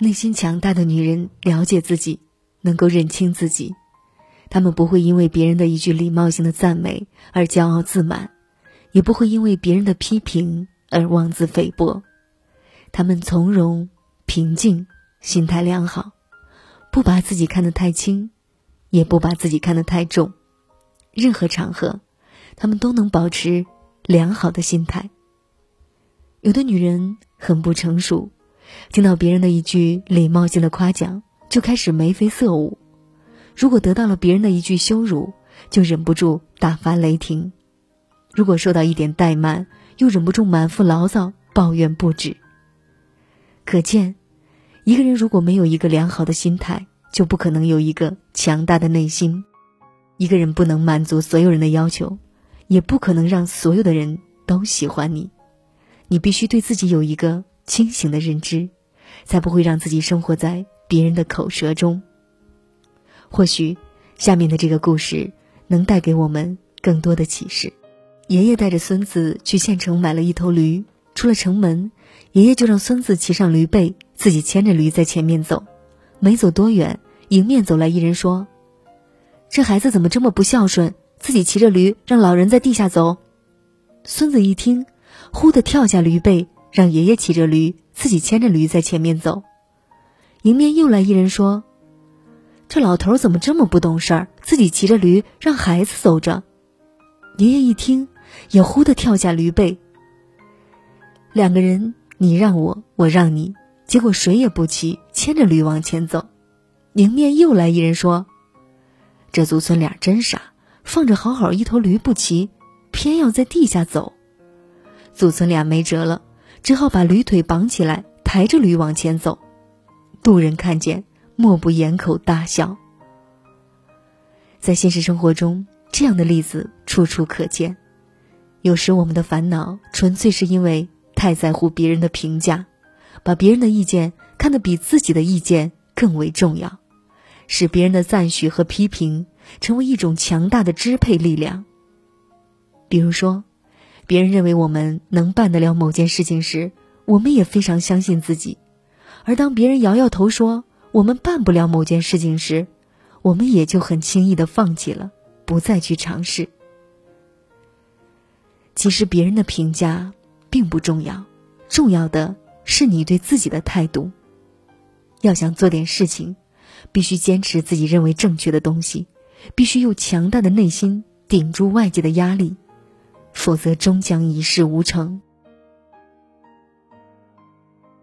内心强大的女人了解自己，能够认清自己。她们不会因为别人的一句礼貌性的赞美而骄傲自满，也不会因为别人的批评而妄自菲薄。她们从容、平静，心态良好，不把自己看得太轻，也不把自己看得太重。任何场合，她们都能保持良好的心态。有的女人很不成熟。听到别人的一句礼貌性的夸奖，就开始眉飞色舞；如果得到了别人的一句羞辱，就忍不住大发雷霆；如果受到一点怠慢，又忍不住满腹牢骚抱怨不止。可见，一个人如果没有一个良好的心态，就不可能有一个强大的内心。一个人不能满足所有人的要求，也不可能让所有的人都喜欢你。你必须对自己有一个。清醒的认知，才不会让自己生活在别人的口舌中。或许，下面的这个故事能带给我们更多的启示。爷爷带着孙子去县城买了一头驴，出了城门，爷爷就让孙子骑上驴背，自己牵着驴在前面走。没走多远，迎面走来一人说：“这孩子怎么这么不孝顺？自己骑着驴，让老人在地下走。”孙子一听，忽地跳下驴背。让爷爷骑着驴，自己牵着驴在前面走。迎面又来一人说：“这老头怎么这么不懂事儿？自己骑着驴，让孩子走着。”爷爷一听，也忽地跳下驴背。两个人你让我，我让你，结果谁也不骑，牵着驴往前走。迎面又来一人说：“这祖孙俩真傻，放着好好一头驴不骑，偏要在地下走。”祖孙俩没辙了。只好把驴腿绑起来，抬着驴往前走。路人看见，莫不掩口大笑。在现实生活中，这样的例子处处可见。有时我们的烦恼，纯粹是因为太在乎别人的评价，把别人的意见看得比自己的意见更为重要，使别人的赞许和批评成为一种强大的支配力量。比如说。别人认为我们能办得了某件事情时，我们也非常相信自己；而当别人摇摇头说我们办不了某件事情时，我们也就很轻易的放弃了，不再去尝试。其实别人的评价并不重要，重要的是你对自己的态度。要想做点事情，必须坚持自己认为正确的东西，必须用强大的内心顶住外界的压力。否则终将一事无成。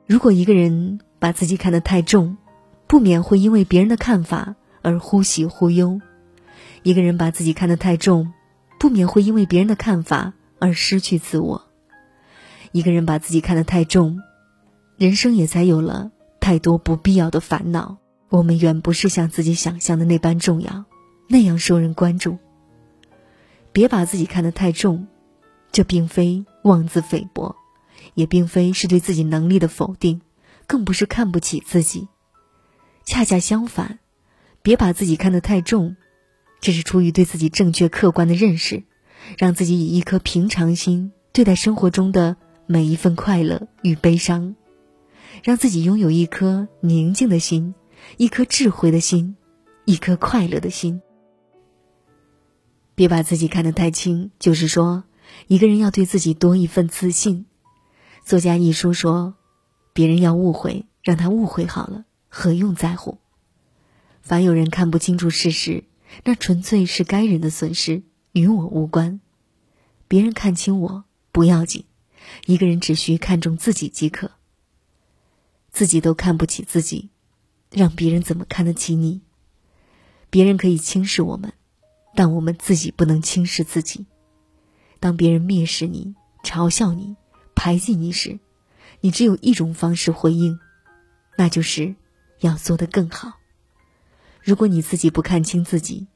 如果一个人把自己看得太重，不免会因为别人的看法而忽喜忽忧；一个人把自己看得太重，不免会因为别人的看法而失去自我；一个人把自己看得太重，人生也才有了太多不必要的烦恼。我们远不是像自己想象的那般重要，那样受人关注。别把自己看得太重。这并非妄自菲薄，也并非是对自己能力的否定，更不是看不起自己。恰恰相反，别把自己看得太重，这是出于对自己正确客观的认识，让自己以一颗平常心对待生活中的每一份快乐与悲伤，让自己拥有一颗宁静的心，一颗智慧的心，一颗快乐的心。别把自己看得太轻，就是说。一个人要对自己多一份自信。作家一书说：“别人要误会，让他误会好了，何用在乎？凡有人看不清楚事实，那纯粹是该人的损失，与我无关。别人看清我不要紧，一个人只需看重自己即可。自己都看不起自己，让别人怎么看得起你？别人可以轻视我们，但我们自己不能轻视自己。”当别人蔑视你、嘲笑你、排挤你时，你只有一种方式回应，那就是要做得更好。如果你自己不看清自己，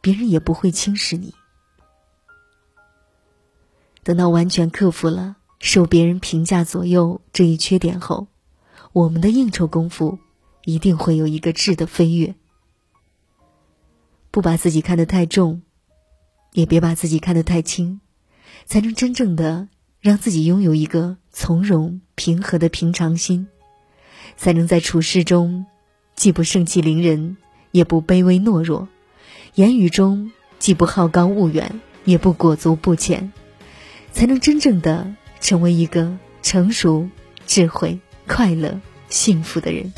别人也不会轻视你。等到完全克服了受别人评价左右这一缺点后，我们的应酬功夫一定会有一个质的飞跃。不把自己看得太重，也别把自己看得太轻。才能真正的让自己拥有一个从容平和的平常心，才能在处事中，既不盛气凌人，也不卑微懦弱；言语中既不好高骛远，也不裹足不前，才能真正的成为一个成熟、智慧、快乐、幸福的人。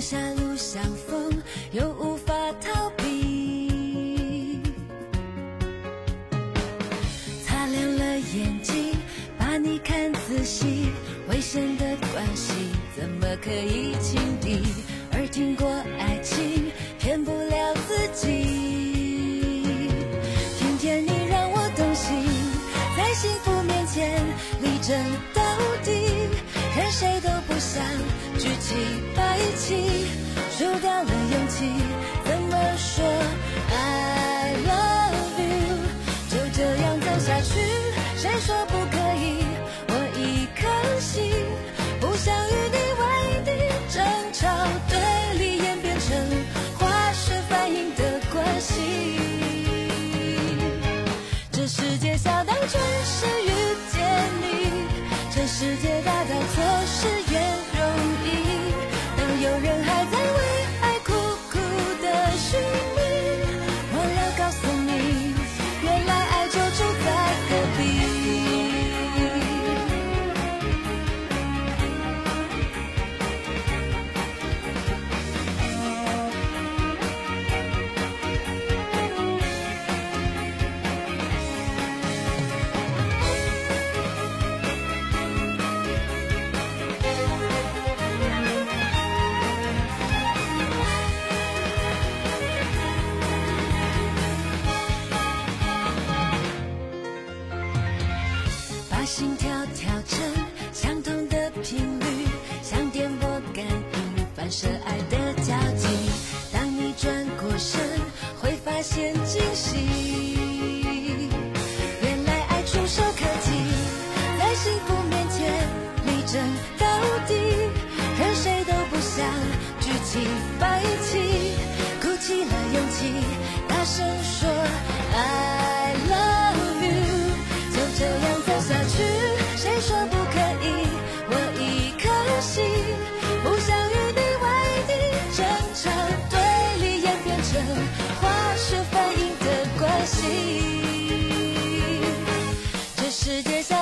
狭路相逢，又无法逃避。擦亮了眼睛，把你看仔细，危险的关系怎么可以轻敌？而听过爱情，骗不了自己。听见你让我动心，在幸福面前力争，谁都不想举起白旗，输掉了勇气，怎么说 I love you？就这样走下去，谁说不可以？我一颗心不想与你为敌，争吵对立演变成化学反应的关系。这世界小到全是遇见你，这世界大到是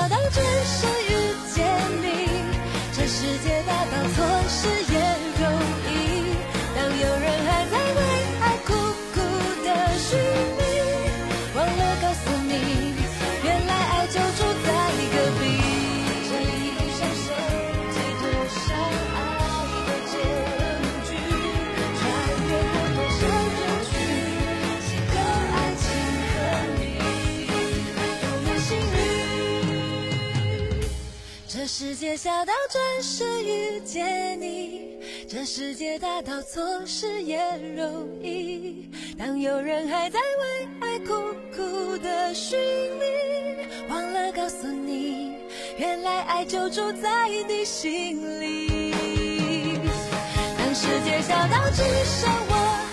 当只是遇见你，这世界大到错失也容易。界小到准时遇见你，这世界大到错失也容易。当有人还在为爱苦苦的寻觅，忘了告诉你，原来爱就住在你心里。当世界小到只剩我